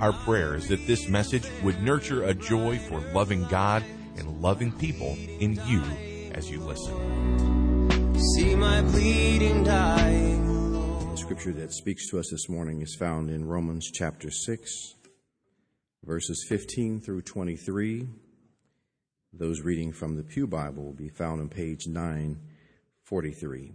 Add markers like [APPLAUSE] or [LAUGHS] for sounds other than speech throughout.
Our prayer is that this message would nurture a joy for loving God and loving people in you as you listen. See my bleeding dying. The scripture that speaks to us this morning is found in Romans chapter 6, verses 15 through 23. Those reading from the Pew Bible will be found on page 943.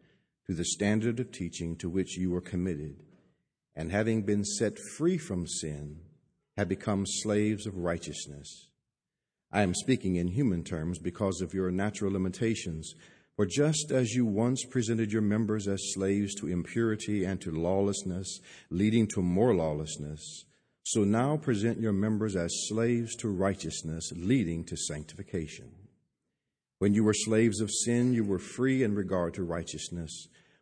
to the standard of teaching to which you were committed, and having been set free from sin, have become slaves of righteousness. I am speaking in human terms because of your natural limitations. For just as you once presented your members as slaves to impurity and to lawlessness, leading to more lawlessness, so now present your members as slaves to righteousness, leading to sanctification. When you were slaves of sin, you were free in regard to righteousness.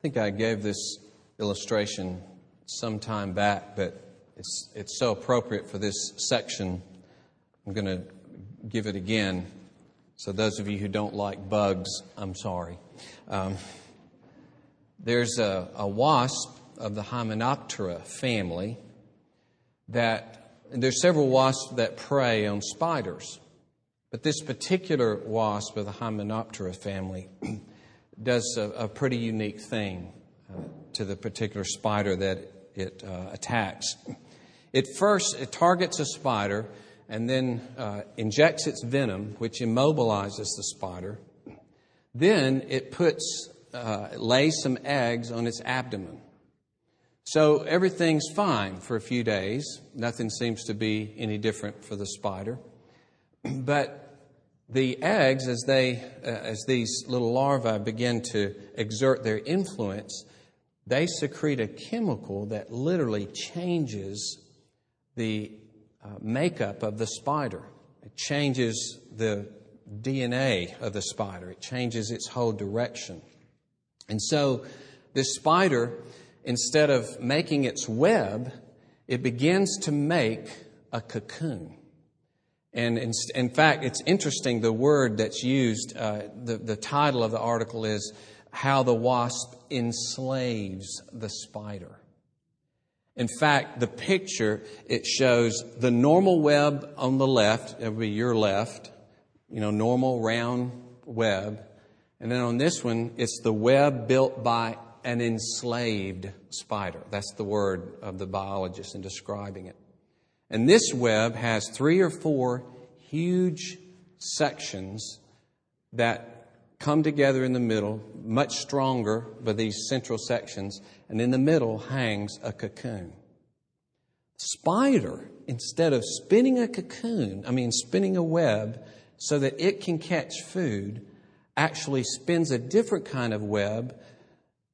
I think I gave this illustration some time back, but it's, it's so appropriate for this section. I'm going to give it again. So, those of you who don't like bugs, I'm sorry. Um, there's a, a wasp of the Hymenoptera family that there's several wasps that prey on spiders. But this particular wasp of the Hymenoptera family does a, a pretty unique thing uh, to the particular spider that it uh, attacks. It first it targets a spider and then uh, injects its venom, which immobilizes the spider. Then it puts uh, lays some eggs on its abdomen. So everything's fine for a few days. Nothing seems to be any different for the spider. [CLEARS THROAT] But the eggs, as, they, uh, as these little larvae begin to exert their influence, they secrete a chemical that literally changes the uh, makeup of the spider. It changes the DNA of the spider, it changes its whole direction. And so, this spider, instead of making its web, it begins to make a cocoon. And in, in, fact, it's interesting the word that's used, uh, the, the title of the article is How the Wasp Enslaves the Spider. In fact, the picture, it shows the normal web on the left, it would be your left, you know, normal round web. And then on this one, it's the web built by an enslaved spider. That's the word of the biologist in describing it. And this web has three or four huge sections that come together in the middle, much stronger by these central sections, and in the middle hangs a cocoon. Spider, instead of spinning a cocoon, I mean spinning a web so that it can catch food, actually spins a different kind of web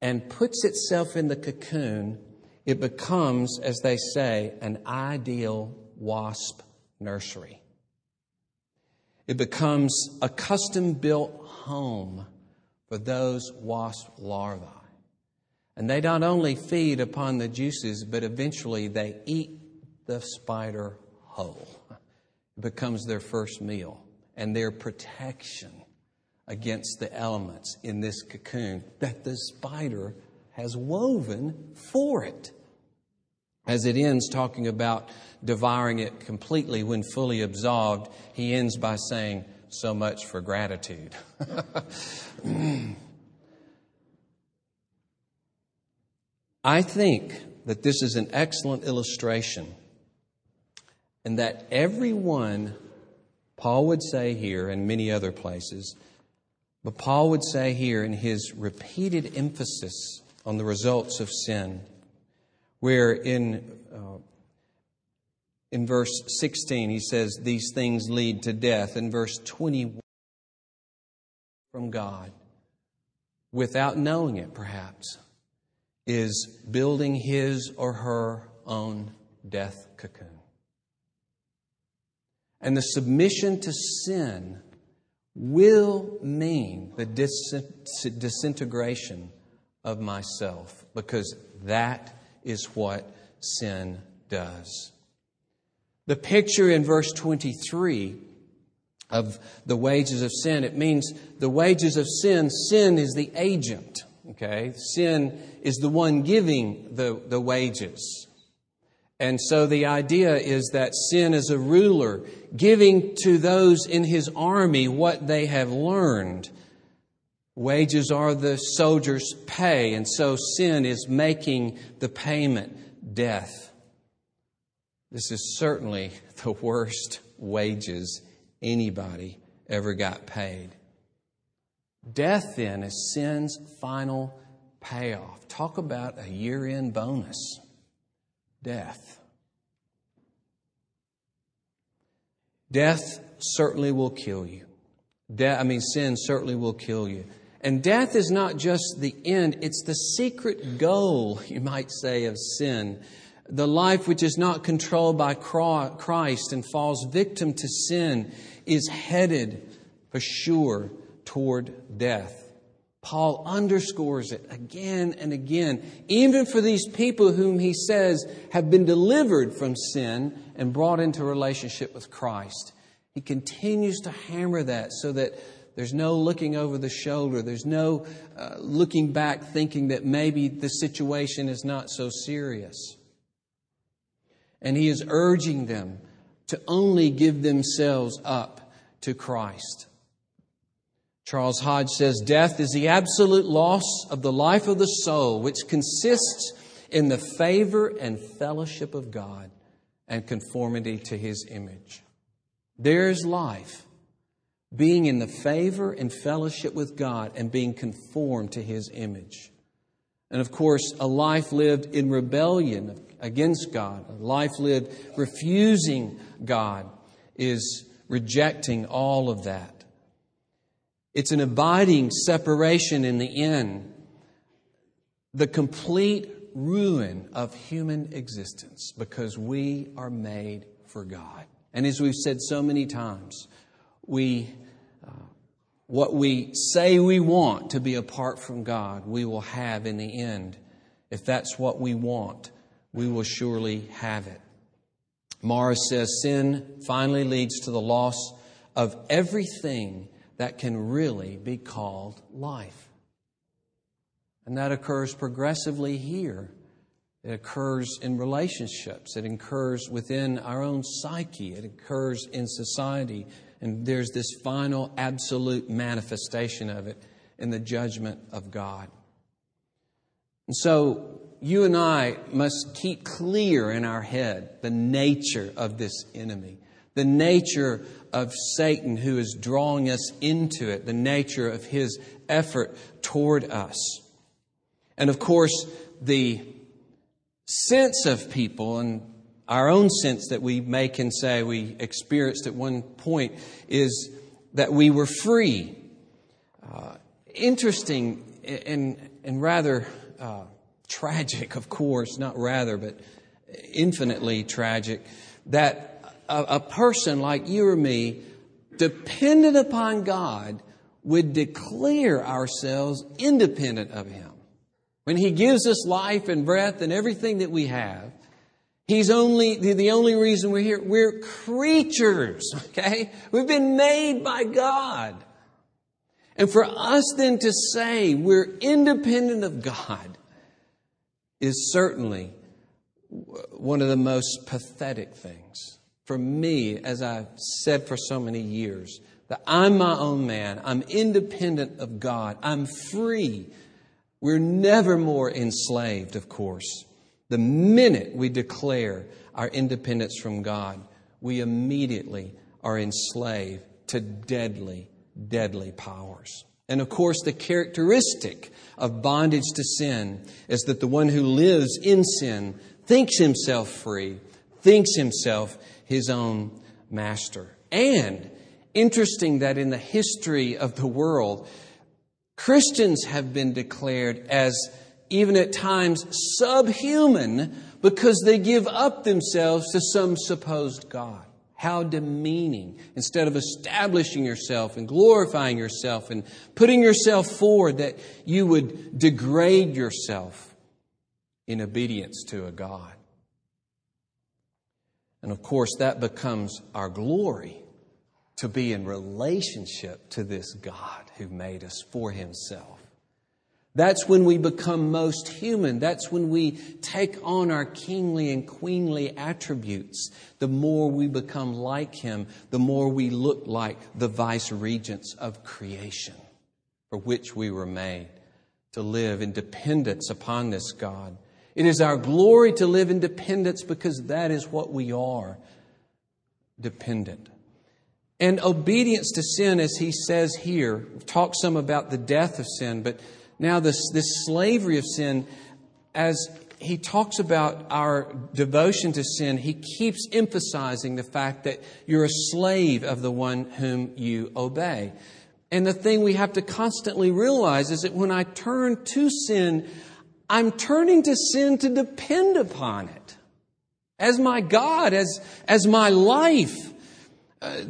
and puts itself in the cocoon, it becomes, as they say, an ideal wasp nursery. It becomes a custom built home for those wasp larvae. And they not only feed upon the juices, but eventually they eat the spider whole. It becomes their first meal and their protection against the elements in this cocoon that the spider has woven for it. As it ends talking about devouring it completely when fully absolved, he ends by saying, So much for gratitude. [LAUGHS] I think that this is an excellent illustration, and that everyone, Paul would say here and many other places, but Paul would say here in his repeated emphasis on the results of sin, where in, uh, in verse 16 he says, These things lead to death. In verse 21, from God, without knowing it perhaps, is building his or her own death cocoon. And the submission to sin will mean the disintegration of myself because that is what sin does. The picture in verse 23 of the wages of sin, it means the wages of sin, sin is the agent, okay? Sin is the one giving the, the wages. And so the idea is that sin is a ruler giving to those in his army what they have learned. Wages are the soldier's pay, and so sin is making the payment death. This is certainly [LAUGHS] the worst wages anybody ever got paid. Death, then, is sin's final payoff. Talk about a year end bonus death. Death certainly will kill you. I mean, sin certainly will kill you. And death is not just the end, it's the secret goal, you might say, of sin. The life which is not controlled by Christ and falls victim to sin is headed for sure toward death. Paul underscores it again and again, even for these people whom he says have been delivered from sin and brought into relationship with Christ. He continues to hammer that so that there's no looking over the shoulder, there's no uh, looking back thinking that maybe the situation is not so serious. And he is urging them to only give themselves up to Christ. Charles Hodge says death is the absolute loss of the life of the soul, which consists in the favor and fellowship of God and conformity to his image. There's life, being in the favor and fellowship with God and being conformed to his image. And of course, a life lived in rebellion against God, a life lived refusing God, is rejecting all of that. It's an abiding separation in the end, the complete ruin of human existence because we are made for God. And as we've said so many times, we, uh, what we say we want to be apart from God, we will have in the end. If that's what we want, we will surely have it. Morris says sin finally leads to the loss of everything that can really be called life. And that occurs progressively here. It occurs in relationships. It occurs within our own psyche. It occurs in society. And there's this final absolute manifestation of it in the judgment of God. And so you and I must keep clear in our head the nature of this enemy the nature of Satan who is drawing us into it, the nature of his effort toward us. And of course, the sense of people and our own sense that we make and say we experienced at one point is that we were free. Uh, interesting and, and rather uh, tragic, of course, not rather, but infinitely tragic, that a, a person like you or me, dependent upon God, would declare ourselves independent of Him. When He gives us life and breath and everything that we have, He's only, the, only reason we're here, we're creatures, okay? We've been made by God. And for us then to say we're independent of God is certainly one of the most pathetic things. For me, as I've said for so many years, that I'm my own man, I'm independent of God, I'm free. We're never more enslaved, of course. The minute we declare our independence from God, we immediately are enslaved to deadly, deadly powers. And of course, the characteristic of bondage to sin is that the one who lives in sin thinks himself free, thinks himself his own master. And interesting that in the history of the world, Christians have been declared as even at times subhuman because they give up themselves to some supposed God. How demeaning. Instead of establishing yourself and glorifying yourself and putting yourself forward, that you would degrade yourself in obedience to a God. And of course, that becomes our glory to be in relationship to this God who made us for Himself. That's when we become most human. That's when we take on our kingly and queenly attributes. The more we become like Him, the more we look like the vice regents of creation for which we were made to live in dependence upon this God. It is our glory to live in dependence because that is what we are dependent. And obedience to sin, as he says here, talk some about the death of sin, but now, this, this slavery of sin, as he talks about our devotion to sin, he keeps emphasizing the fact that you're a slave of the one whom you obey. And the thing we have to constantly realize is that when I turn to sin, I'm turning to sin to depend upon it as my God, as, as my life. Uh,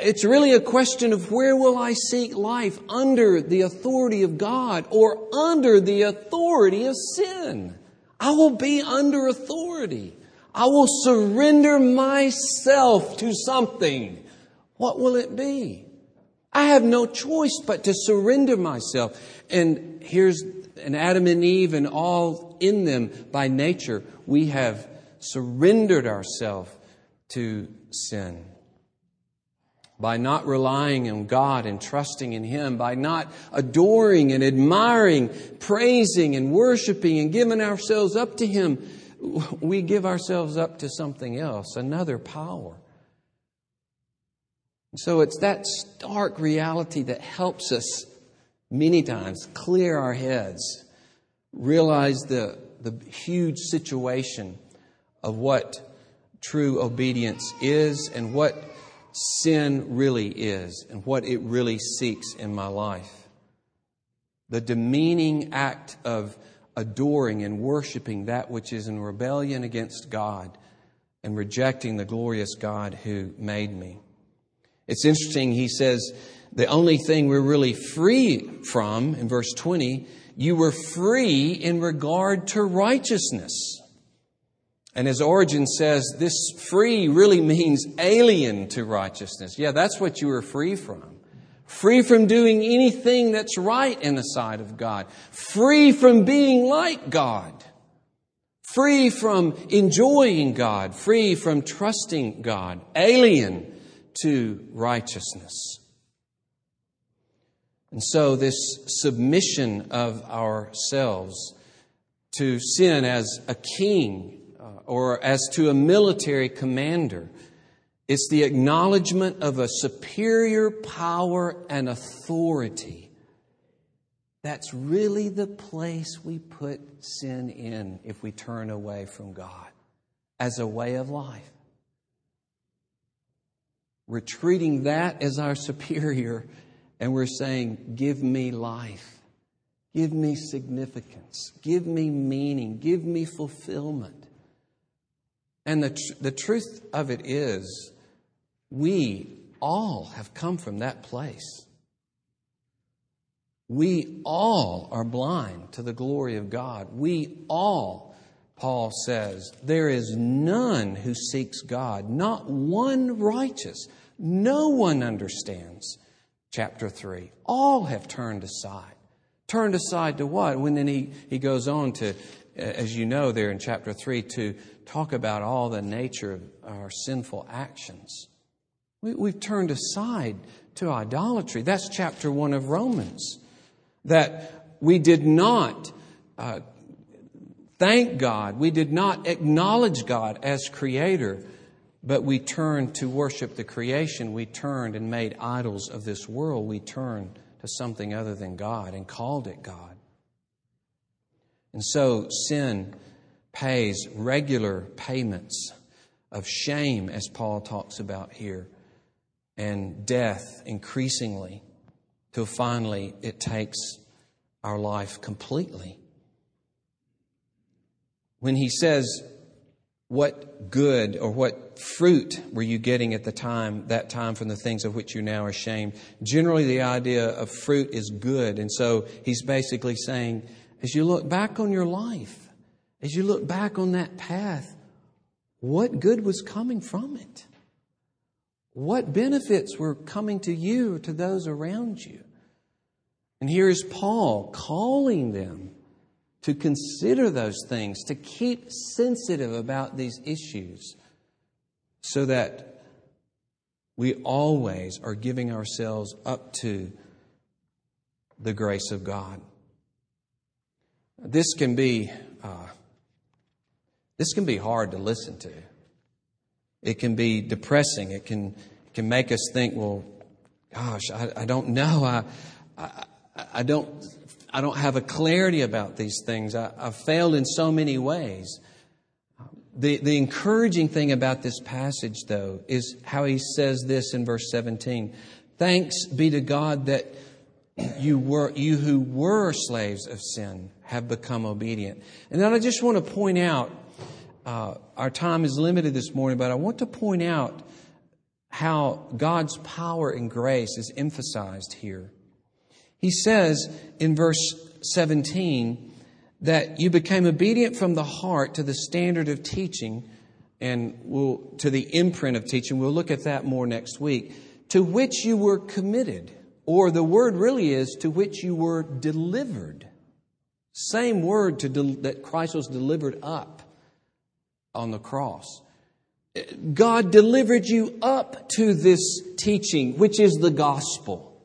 it's really a question of where will I seek life under the authority of God or under the authority of sin? I will be under authority. I will surrender myself to something. What will it be? I have no choice but to surrender myself. And here's an Adam and Eve and all in them by nature. We have surrendered ourselves to sin by not relying on God and trusting in Him, by not adoring and admiring, praising and worshiping and giving ourselves up to Him, we give ourselves up to something else, another power. So it's that stark reality that helps us many times clear our heads, realize the, the huge situation of what true obedience is and what sin really is and what it really seeks in my life. The demeaning act of adoring and worshiping that which is in rebellion against God and rejecting the glorious God who made me. It's interesting, he says, the only thing we're really free from, in verse 20, you were free in regard to righteousness. And as Origen says, this free really means alien to righteousness. Yeah, that's what you were free from. Free from doing anything that's right in the sight of God. Free from being like God. Free from enjoying God. Free from trusting God. Alien to righteousness. And so, this submission of ourselves to sin as a king or as to a military commander. It's the acknowledgement of a superior power and authority. That's really the place we put sin in if we turn away from God as a way of life. Retreating that as our superior And we're saying, Give me life. Give me significance. Give me meaning. Give me fulfillment. And the, tr- the truth of it is, we all have come from that place. We all are blind to the glory of God. We all, Paul says, there is none who seeks God, not one righteous. No one understands. Chapter 3. All have turned aside. Turned aside to what? When then he, he goes on to, as you know, there in chapter 3, to talk about all the nature of our sinful actions. We, we've turned aside to idolatry. That's chapter 1 of Romans that we did not uh, thank God, we did not acknowledge God as creator, but we turned to worship the creation. We turned and made idols of this world. We turned to something other than God and called it God. And so sin pays regular payments of shame, as Paul talks about here, and death increasingly till finally it takes our life completely. When he says, What good or what fruit were you getting at the time, that time from the things of which you now are ashamed? Generally, the idea of fruit is good. And so he's basically saying, as you look back on your life, as you look back on that path, what good was coming from it? What benefits were coming to you or to those around you? And here is Paul calling them to consider those things, to keep sensitive about these issues, so that we always are giving ourselves up to the grace of God. This can be uh, this can be hard to listen to. It can be depressing. It can, it can make us think, well, gosh, I, I don't know. I, I, I, don't, I don't have a clarity about these things. I, I've failed in so many ways. The, the encouraging thing about this passage, though, is how he says this in verse 17 Thanks be to God that you, were, you who were slaves of sin have become obedient. And then I just want to point out uh, our time is limited this morning, but I want to point out how God's power and grace is emphasized here. He says in verse 17 that you became obedient from the heart to the standard of teaching and we'll, to the imprint of teaching. We'll look at that more next week. To which you were committed, or the word really is to which you were delivered. Same word to del- that Christ was delivered up on the cross. God delivered you up to this teaching, which is the gospel.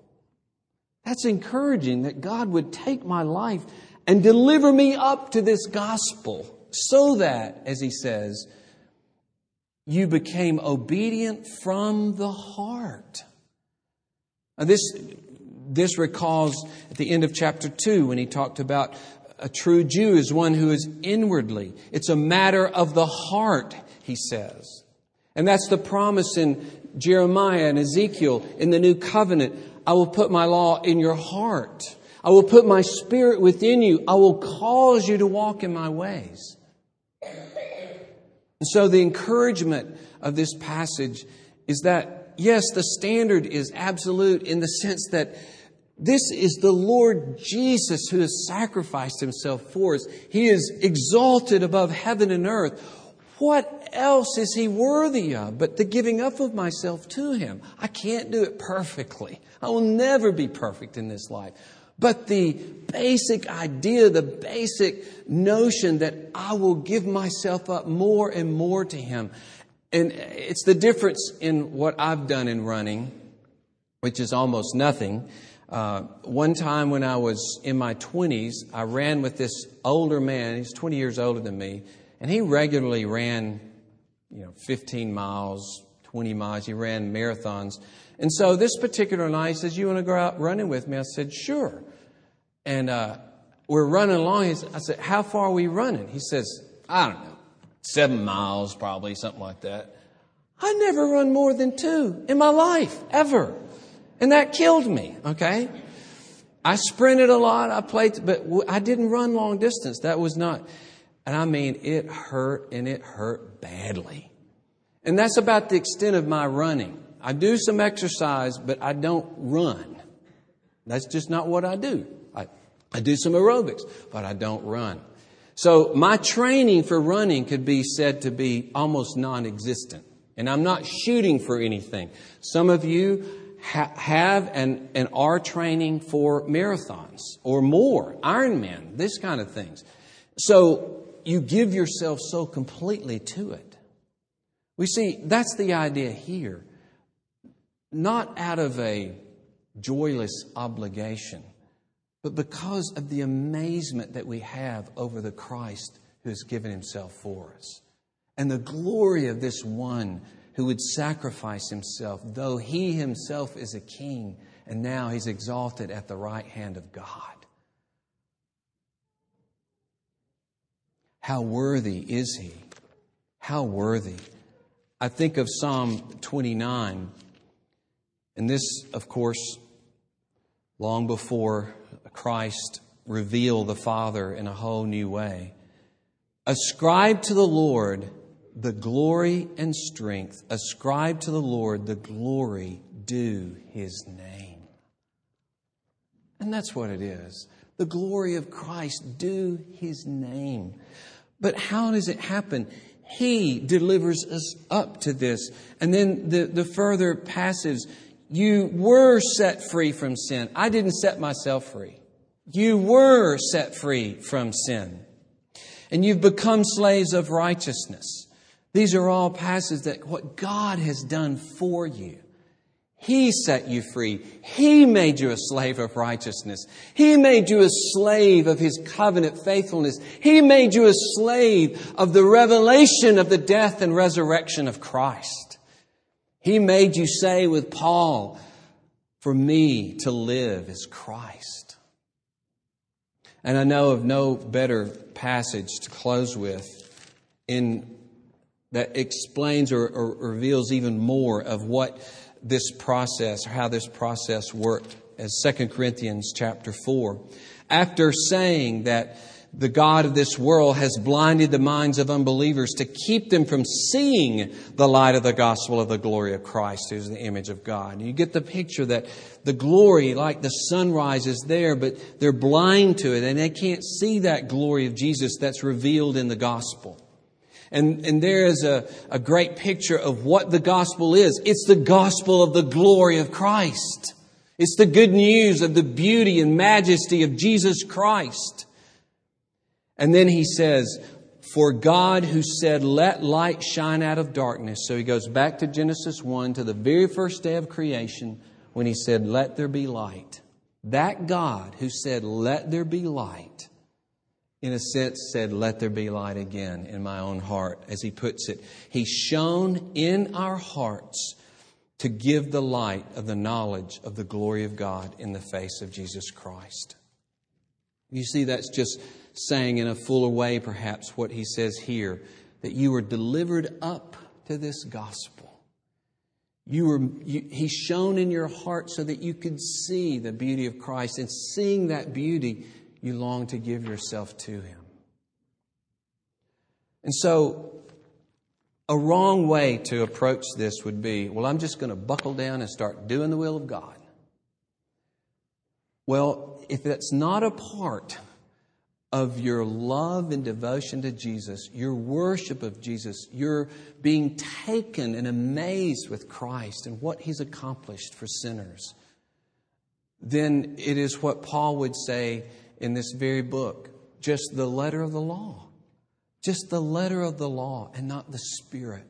That's encouraging that God would take my life and deliver me up to this gospel so that, as he says, you became obedient from the heart. Now this, this recalls at the end of chapter 2 when he talked about a true Jew is one who is inwardly. It's a matter of the heart, he says. And that's the promise in Jeremiah and Ezekiel in the new covenant. I will put my law in your heart. I will put my spirit within you. I will cause you to walk in my ways. And so the encouragement of this passage is that, yes, the standard is absolute in the sense that this is the Lord Jesus who has sacrificed himself for us. He is exalted above heaven and earth. What else is he worthy of but the giving up of myself to him? I can't do it perfectly. I will never be perfect in this life. But the basic idea, the basic notion that I will give myself up more and more to him. And it's the difference in what I've done in running, which is almost nothing uh, one time when I was in my 20s, I ran with this older man. He's 20 years older than me, and he regularly ran, you know, 15 miles, 20 miles. He ran marathons. And so this particular night, he says, You want to go out running with me? I said, Sure. And uh, we're running along. I said, How far are we running? He says, I don't know, seven miles probably, something like that. I never run more than two in my life, ever. And that killed me, okay? I sprinted a lot, I played, but I didn't run long distance. That was not, and I mean, it hurt and it hurt badly. And that's about the extent of my running. I do some exercise, but I don't run. That's just not what I do. I, I do some aerobics, but I don't run. So my training for running could be said to be almost non existent. And I'm not shooting for anything. Some of you ha- have and, and are training for marathons or more, Ironman, this kind of things. So you give yourself so completely to it. We see that's the idea here. Not out of a joyless obligation, but because of the amazement that we have over the Christ who has given himself for us. And the glory of this one who would sacrifice himself, though he himself is a king, and now he's exalted at the right hand of God. How worthy is he? How worthy. I think of Psalm 29, and this, of course, long before Christ revealed the Father in a whole new way. Ascribe to the Lord the glory and strength. Ascribe to the Lord the glory due his name. And that's what it is. The glory of Christ due his name. But how does it happen? He delivers us up to this. And then the, the further passage, you were set free from sin. I didn't set myself free. You were set free from sin. And you've become slaves of righteousness. These are all passages that what God has done for you. He set you free. He made you a slave of righteousness. He made you a slave of His covenant faithfulness. He made you a slave of the revelation of the death and resurrection of Christ. He made you say with Paul, for me to live is Christ. And I know of no better passage to close with in that explains or, or, reveals even more of what this process how this process worked as 2 Corinthians chapter 4. After saying that the God of this world has blinded the minds of unbelievers to keep them from seeing the light of the gospel of the glory of Christ, who's the image of God. You get the picture that the glory, like the sunrise, is there, but they're blind to it and they can't see that glory of Jesus that's revealed in the gospel. And, and there is a, a great picture of what the gospel is. It's the gospel of the glory of Christ. It's the good news of the beauty and majesty of Jesus Christ. And then he says, For God who said, Let light shine out of darkness. So he goes back to Genesis 1 to the very first day of creation when he said, Let there be light. That God who said, Let there be light in a sense, said, Let there be light again in my own heart, as he puts it. He shone in our hearts to give the light of the knowledge of the glory of God in the face of Jesus Christ. You see, that's just saying in a fuller way, perhaps, what he says here that you were delivered up to this gospel. You were, you, he shone in your heart so that you could see the beauty of Christ. And seeing that beauty, you long to give yourself to Him. And so, a wrong way to approach this would be well, I'm just going to buckle down and start doing the will of God. Well, if that's not a part of your love and devotion to Jesus, your worship of Jesus, your being taken and amazed with Christ and what He's accomplished for sinners, then it is what Paul would say in this very book just the letter of the law. Just the letter of the law and not the Spirit.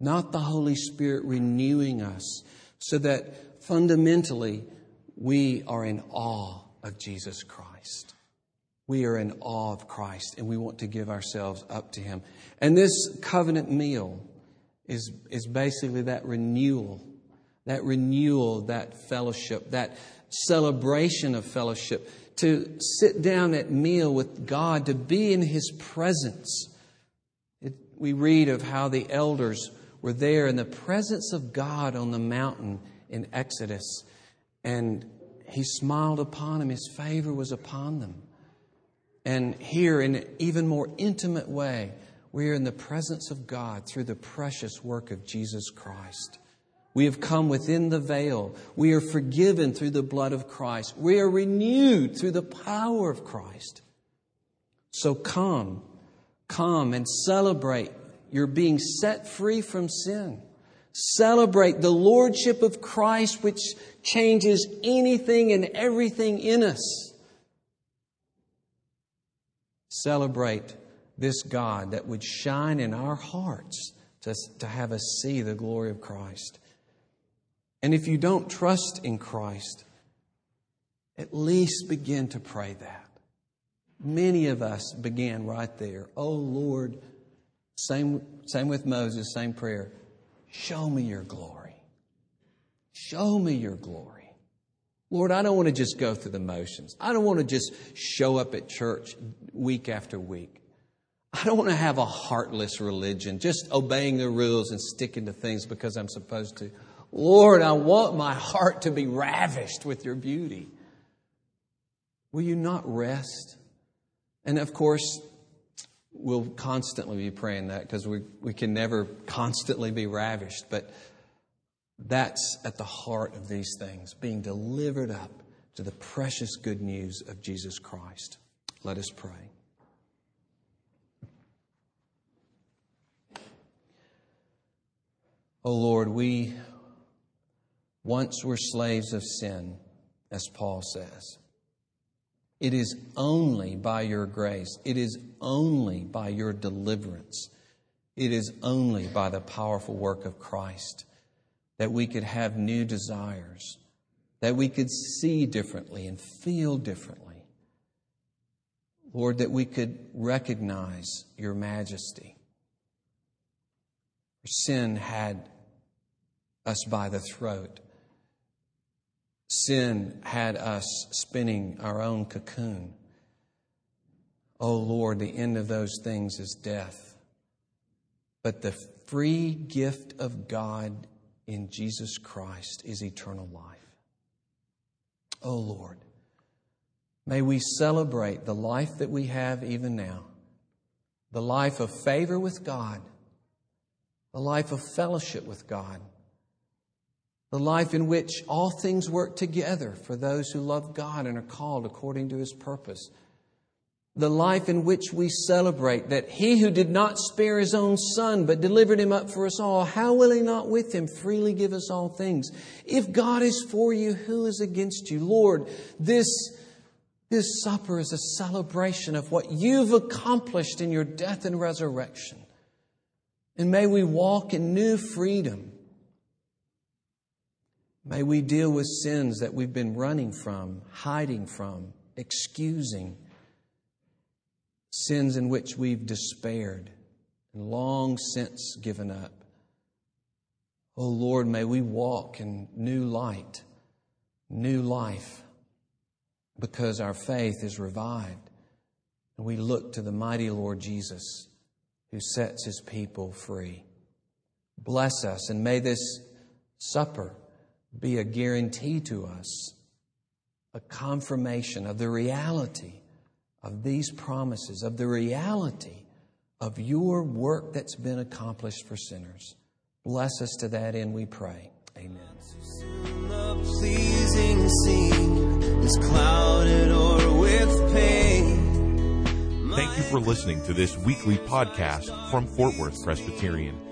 Not the Holy Spirit renewing us so that fundamentally we are in awe of Jesus Christ. We are in awe of Christ and we want to give ourselves up to Him. And this covenant meal is, is basically that renewal, that renewal, that fellowship, that celebration of fellowship to sit down at meal with God, to be in His presence. It, we read of how the elders were there in the presence of God on the mountain in Exodus. and he smiled upon them. His favor was upon them. And here, in an even more intimate way, we are in the presence of God through the precious work of Jesus Christ. We have come within the veil. We are forgiven through the blood of Christ. We are renewed through the power of Christ. So come, come and celebrate your being set free from sin. Celebrate the Lordship of Christ, which changes anything and everything in us. Celebrate this God that would shine in our hearts to, to have us see the glory of Christ. And if you don't trust in Christ, at least begin to pray that. Many of us began right there. Oh Lord, same, same with Moses, same prayer. Show me your glory. Show me your glory. Lord, I don't want to just go through the motions. I don't want to just show up at church week after week. I don't want to have a heartless religion, just obeying the rules and sticking to things because I'm supposed to. Lord, I want my heart to be ravished with your beauty. Will you not rest? And of course, we'll constantly be praying that because we, we can never constantly be ravished. But that's at the heart of these things, being delivered up to the precious good news of Jesus Christ. Let us pray. Oh Lord, we once were slaves of sin, as Paul says. It is only by your grace, it is only by your deliverance, it is only by the powerful work of Christ that we could have new desires, that we could see differently and feel differently. Lord, that we could recognize your majesty. Sin had us by the throat. Sin had us spinning our own cocoon. Oh Lord, the end of those things is death. But the free gift of God in Jesus Christ is eternal life. Oh Lord, may we celebrate the life that we have even now, the life of favor with God, the life of fellowship with God the life in which all things work together for those who love God and are called according to his purpose. The life in which we celebrate that he who did not spare his own son but delivered him up for us all, how will he not with him freely give us all things? If God is for you, who is against you? Lord, this, this supper is a celebration of what you've accomplished in your death and resurrection. And may we walk in new freedom May we deal with sins that we've been running from, hiding from, excusing, sins in which we've despaired and long since given up. Oh Lord, may we walk in new light, new life, because our faith is revived. And we look to the mighty Lord Jesus who sets his people free. Bless us, and may this supper be a guarantee to us, a confirmation of the reality of these promises, of the reality of your work that's been accomplished for sinners. Bless us to that end, we pray. Amen. pleasing scene is clouded or with pain. Thank you for listening to this weekly podcast from Fort Worth Presbyterian.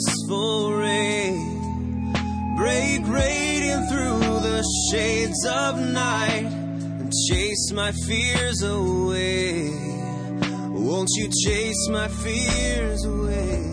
Blissful ray break radiant through the shades of night and chase my fears away Won't you chase my fears away?